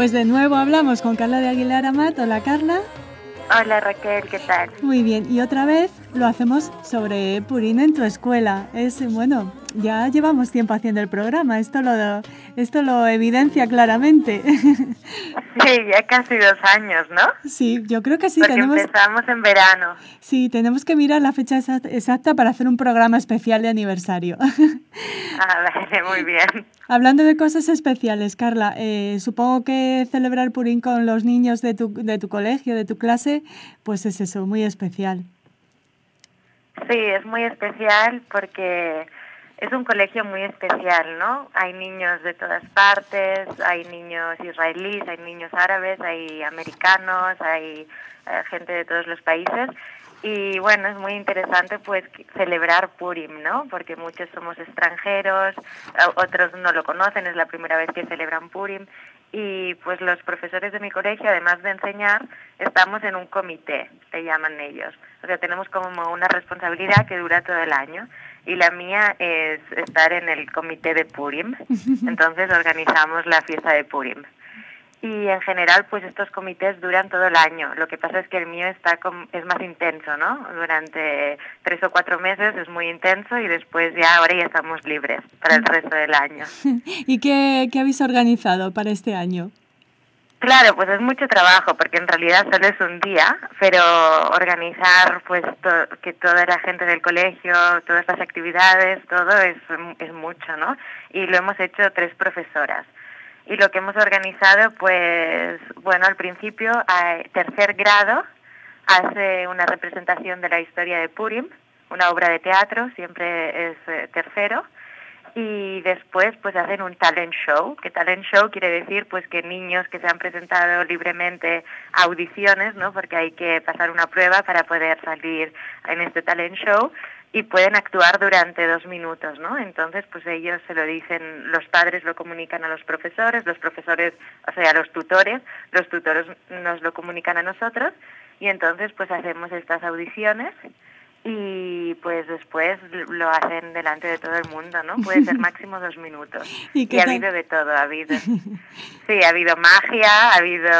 Pues de nuevo hablamos con Carla de Aguilar Amat. Hola Carla. Hola Raquel, ¿qué tal? Muy bien, y otra vez lo hacemos sobre Purín en tu escuela. Es bueno, ya llevamos tiempo haciendo el programa, esto lo, esto lo evidencia claramente. Sí, ya casi dos años, ¿no? Sí, yo creo que sí. Porque empezamos en verano. Sí, tenemos que mirar la fecha exacta para hacer un programa especial de aniversario. Ah, vale, muy bien. Hablando de cosas especiales, Carla, eh, supongo que celebrar Purín con los niños de tu, de tu colegio, de tu clase, pues es eso, muy especial. Sí, es muy especial porque es un colegio muy especial, ¿no? Hay niños de todas partes, hay niños israelíes, hay niños árabes, hay americanos, hay eh, gente de todos los países y bueno, es muy interesante pues celebrar Purim, ¿no? Porque muchos somos extranjeros, otros no lo conocen, es la primera vez que celebran Purim y pues los profesores de mi colegio, además de enseñar, estamos en un comité, se llaman ellos. O sea, tenemos como una responsabilidad que dura todo el año y la mía es estar en el comité de Purim. Entonces organizamos la fiesta de Purim. Y en general, pues estos comités duran todo el año. Lo que pasa es que el mío está es más intenso, ¿no? Durante tres o cuatro meses es muy intenso y después ya ahora ya estamos libres para el resto del año. ¿Y qué, qué habéis organizado para este año? Claro, pues es mucho trabajo porque en realidad solo es un día, pero organizar pues que toda la gente del colegio, todas las actividades, todo es, es mucho, ¿no? Y lo hemos hecho tres profesoras. Y lo que hemos organizado, pues bueno, al principio, a tercer grado, hace una representación de la historia de Purim, una obra de teatro, siempre es eh, tercero y después pues hacen un talent show, que talent show quiere decir pues que niños que se han presentado libremente a audiciones, ¿no? Porque hay que pasar una prueba para poder salir en este talent show y pueden actuar durante dos minutos, ¿no? Entonces, pues ellos se lo dicen, los padres lo comunican a los profesores, los profesores, o sea, a los tutores, los tutores nos lo comunican a nosotros y entonces pues hacemos estas audiciones y pues después lo hacen delante de todo el mundo, ¿no? Puede ser máximo dos minutos. Y, ha habido de todo, ha habido. Sí, ha habido magia, ha habido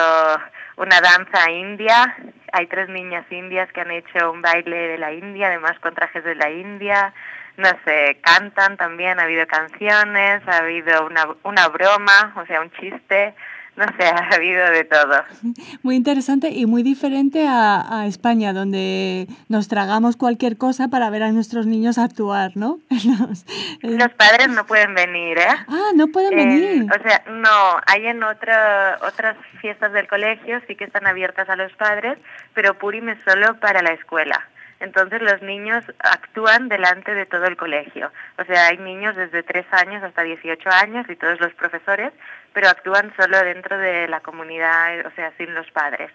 una danza india, hay tres niñas indias que han hecho un baile de la India, además con trajes de la India, no sé, cantan también, ha habido canciones, ha habido una, una broma, o sea, un chiste, no sé, ha habido de todo. Muy interesante y muy diferente a, España, donde nos tragamos cualquier cosa para ver a nuestros niños actuar, ¿no? Los, padres no pueden venir, ¿eh? Ah, no pueden venir. O sea, no, hay en otra, otras fiestas del colegio, sí que están abiertas a los padres, pero Purim es solo para la escuela. Entonces los niños actúan delante de todo el colegio. O sea, hay niños desde 3 años hasta 18 años y todos los profesores, pero actúan solo dentro de la comunidad, o sea, sin los padres.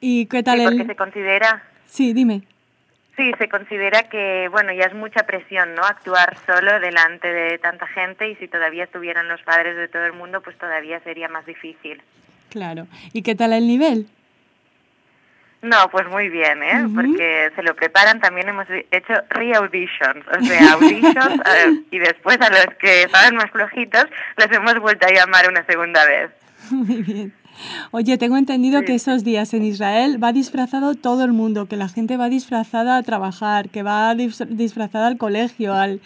¿Y qué tal? Sí, porque se considera... Sí, dime. Sí, se considera que, bueno, ya es mucha presión, ¿no? Actuar solo delante de tanta gente y si todavía estuvieran los padres de todo el mundo, pues todavía sería más difícil. Claro. ¿Y qué tal el nivel? No, pues muy bien, ¿eh? Porque se lo preparan. También hemos hecho re-auditions, o sea, auditions eh, y después a los que estaban más flojitos los hemos vuelto a llamar una segunda vez. Muy bien. Oye, tengo entendido que esos días en Israel va disfrazado todo el mundo, que la gente va disfrazada a trabajar, que va disfrazada al colegio, al,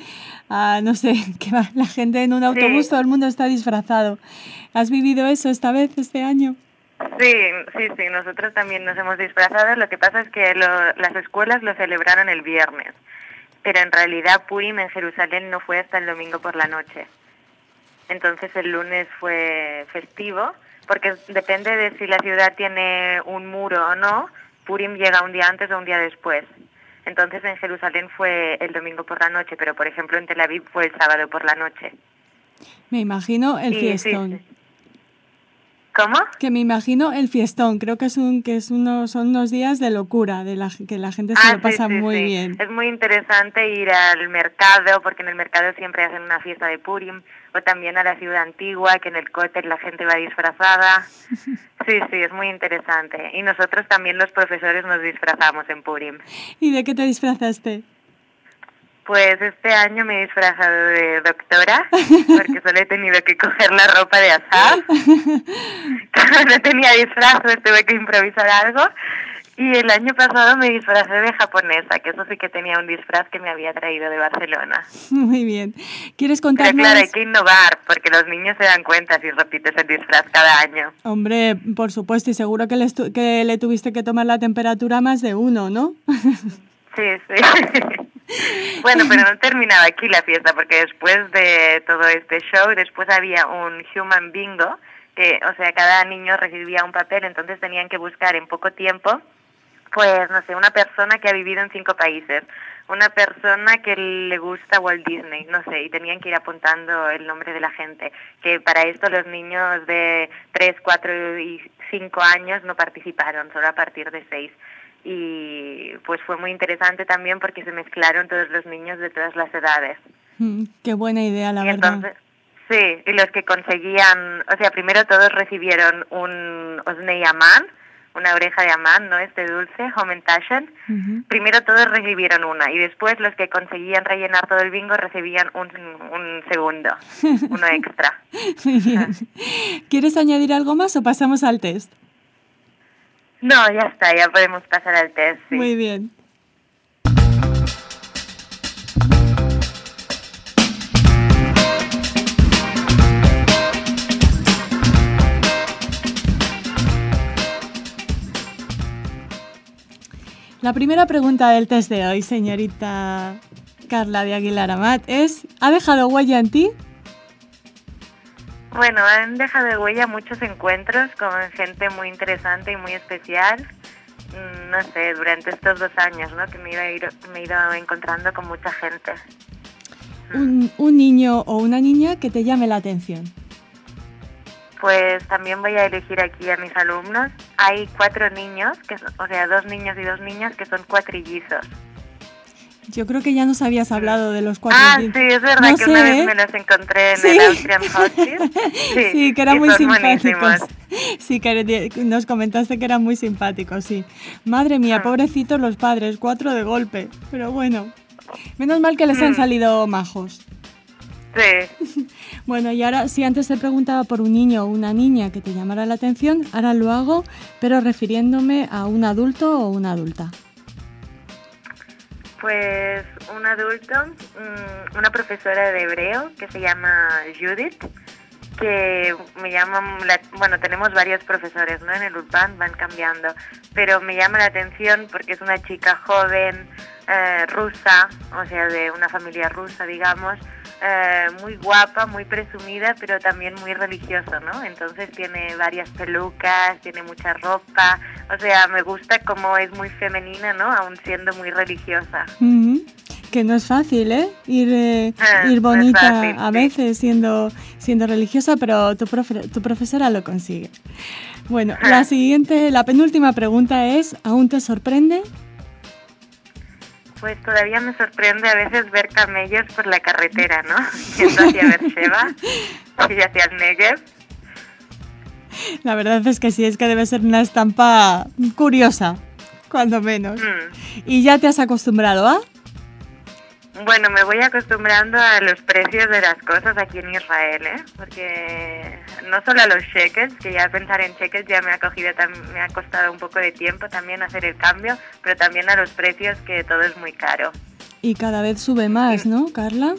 a, no sé, que va la gente en un autobús, todo el mundo está disfrazado. ¿Has vivido eso esta vez, este año? Sí, sí, sí, nosotros también nos hemos disfrazado. Lo que pasa es que las escuelas lo celebraron el viernes, pero en realidad Purim en Jerusalén no fue hasta el domingo por la noche. Entonces el lunes fue festivo, porque depende de si la ciudad tiene un muro o no, Purim llega un día antes o un día después. Entonces en Jerusalén fue el domingo por la noche, pero por ejemplo en Tel Aviv fue el sábado por la noche. Me imagino el fiestón. ¿Cómo? Que me imagino el fiestón. Creo que es un que es uno, son unos días de locura, de la que la gente se ah, lo pasa muy bien. Es muy interesante ir al mercado, porque en el mercado siempre hacen una fiesta de Purim, o también a la ciudad antigua, que en el cóctel la gente va disfrazada. Sí, sí, es muy interesante. Y nosotros también los profesores nos disfrazamos en Purim. ¿Y de qué te disfrazaste? Pues este año me he disfrazado de doctora, porque solo he tenido que coger la ropa de azar. no tenía disfraz, tuve que improvisar algo. Y el año pasado me disfrazé de japonesa, que eso sí que tenía un disfraz que me había traído de Barcelona. Muy bien. ¿Quieres contarnos? Pero claro, hay que innovar, porque los niños se dan cuenta si repites el disfraz cada año. Hombre, por supuesto, y seguro que le, que le tuviste que tomar la temperatura más de uno, ¿no? Sí, sí. bueno, pero no terminaba aquí la fiesta, porque después de todo este show, después había un human bingo, que, o sea, cada niño recibía un papel, entonces tenían que buscar en poco tiempo pues, no sé, una persona que ha vivido en cinco países, una persona que le gusta Walt Disney, no sé, y tenían que ir apuntando el nombre de la gente, que para esto los niños de tres, cuatro y cinco años no participaron, solo a partir de seis. Y pues fue muy interesante también porque se mezclaron todos los niños de todas las edades. Mm, qué buena idea, la verdad. sí, y los que conseguían, o sea, primero todos recibieron un Osneyaman, una oreja de amán, ¿no? Este dulce, Homentashen. Primero todos recibieron una y después los que conseguían rellenar todo el bingo recibían un, un segundo, uno extra. ¿Quieres añadir algo más o pasamos al test? No, ya está, ya podemos pasar al test. Muy bien. La primera pregunta del test de hoy, señorita Carla de Aguilar Amat, es, ¿ha dejado huella en ti? Bueno, han dejado huella muchos encuentros con gente muy interesante y muy especial. Mm, no sé, durante estos dos años, ¿no? Que me he ido, me he ido encontrando con mucha gente. Un, un niño o una niña que te llame la atención. Pues también voy a elegir aquí a mis alumnos. Hay cuatro niños, que o sea, dos niños y dos niñas que son cuatrillizos. Yo creo que ya nos habías hablado de los cuatro. Ah, sí, es verdad que una vez ¿eh? me los encontré en el Austrian Hospice. Sí, que eran muy simpáticos. Sí, que nos comentaste que eran muy simpáticos, sí. Madre mía, mm. pobrecitos los padres, cuatro de golpe. Pero bueno, menos mal que les han mm. salido majos. Sí. Bueno, y ahora, si antes te preguntaba por un niño o una niña que te llamara la atención, ahora lo hago, pero refiriéndome a un adulto o una adulta. Pues un adulto, mm, una profesora de hebreo que se llama Judith, que me llama, bueno, tenemos varios profesores, ¿no? En el URBAN van cambiando, pero me llama la atención porque es una chica joven, eh, rusa, o sea, de una familia rusa, digamos, eh, muy guapa, muy presumida, pero también muy religiosa, ¿no? Entonces tiene varias pelucas, tiene mucha ropa, o sea, me gusta como es muy femenina, ¿no? Aún siendo muy religiosa. Que no es fácil, ¿eh? Ir, eh, ah, ir bonita a veces siendo, siendo religiosa, pero tu, tu profesora lo consigue. Bueno, la siguiente, la penúltima pregunta es, ¿aún te sorprende? Pues todavía me sorprende a veces ver camellos por la carretera, ¿no? Yendo hacia Beersheba y hacia el Negev. La verdad es que sí, es que debe ser una estampa curiosa, cuando menos. Mm. ¿Y ya te has acostumbrado a? Bueno, me voy acostumbrando a los precios de las cosas aquí en Israel, ¿eh? Porque no solo a los cheques, que ya pensar en cheques ya me ha cogido, me ha costado un poco de tiempo también hacer el cambio, pero también a los precios que todo es muy caro. Y cada vez sube más, ¿no, Carla?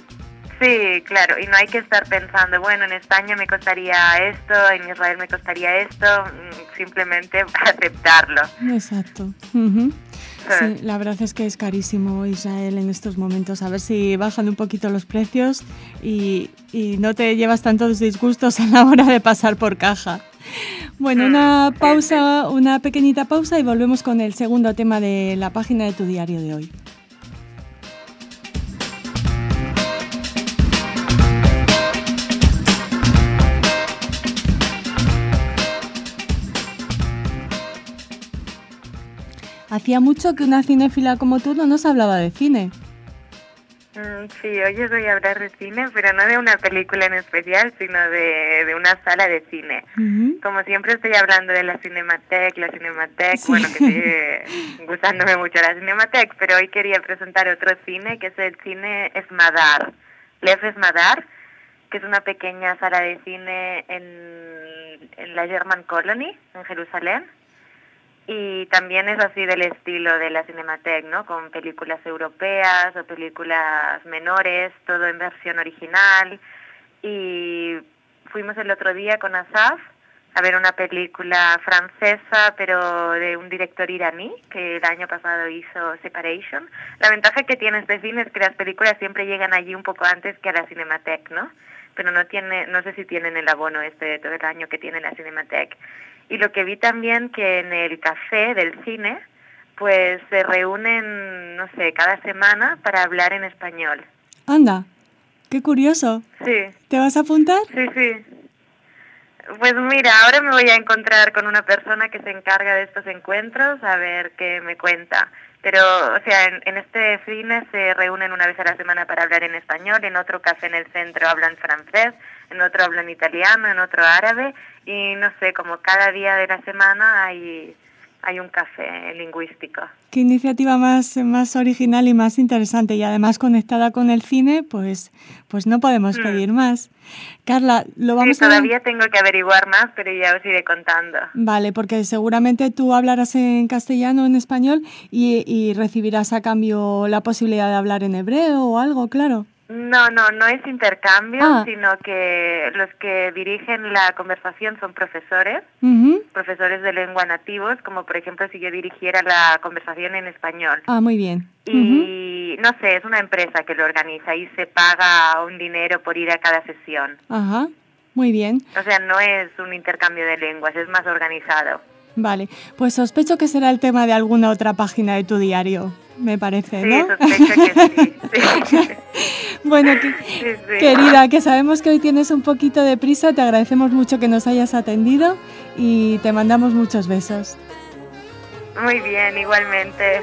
Sí, claro, y no hay que estar pensando, bueno, en España me costaría esto, en Israel me costaría esto, mm, simplemente aceptarlo. Exacto. Sí, la verdad es que es carísimo Israel en estos momentos. A ver si bajan un poquito los precios y, no te llevas tantos disgustos a la hora de pasar por caja. Bueno, una mm, pausa, una pequeñita pausa y volvemos con el segundo tema de la página de tu diario de hoy. Hacía mucho que una cinéfila como tú no nos hablaba de cine. Mm, sí, hoy os voy a hablar de cine, pero no de una película en especial, sino de, de una sala de cine. Como siempre estoy hablando de la Cinematheque, la Cinematheque, bueno, que sigue gustándome mucho la Cinematheque, pero hoy quería presentar otro cine, que es el cine Esmadar, Lev Esmadar, que es una pequeña sala de cine en, en la German Colony, en Jerusalén y también es así del estilo de la Cinematheque, ¿no? Con películas europeas o películas menores, todo en versión original. Y fuimos el otro día con Asaf a ver una película francesa, pero de un director iraní que el año pasado hizo Separation. La ventaja que tiene este cine es que las películas siempre llegan allí un poco antes que a la Cinematheque, ¿no? Pero no tiene, no sé si tienen el abono este de todo el año que tiene la Cinematheque. Y lo que vi también que en el café del cine, pues se reúnen, no sé, cada semana para hablar en español. Anda, qué curioso. Sí. ¿Te vas a apuntar? Sí, sí. Pues mira, ahora me voy a encontrar con una persona que se encarga de estos encuentros a ver qué me cuenta. Pero, o sea, en, en, este cine se reúnen una vez a la semana para hablar en español, en otro café en el centro hablan francés, en otro hablan italiano, en otro árabe, y no sé, como cada día de la semana hay, hay un café lingüístico. Qué iniciativa más, más original y más interesante y además conectada con el cine, pues, pues no podemos mm. pedir más. Carla, lo vamos sí, todavía tengo que averiguar más, pero ya os iré contando. Vale, porque seguramente tú hablarás en castellano o en español y, y recibirás a cambio la posibilidad de hablar en hebreo o algo, claro. No, no, no es intercambio, ah. sino que los que dirigen la conversación son profesores, profesores de lengua nativos, como por ejemplo si yo dirigiera la conversación en español. Ah, muy bien. Y no sé, es una empresa que lo organiza y se paga un dinero por ir a cada sesión. Ajá, muy bien. O sea, no es un intercambio de lenguas, es más organizado. Vale, pues sospecho que será el tema de alguna otra página de tu diario, me parece, ¿no? Sí, sospecho que sí. bueno, querida, que sabemos que hoy tienes un poquito de prisa, te agradecemos mucho que nos hayas atendido y te mandamos muchos besos. Muy bien, igualmente.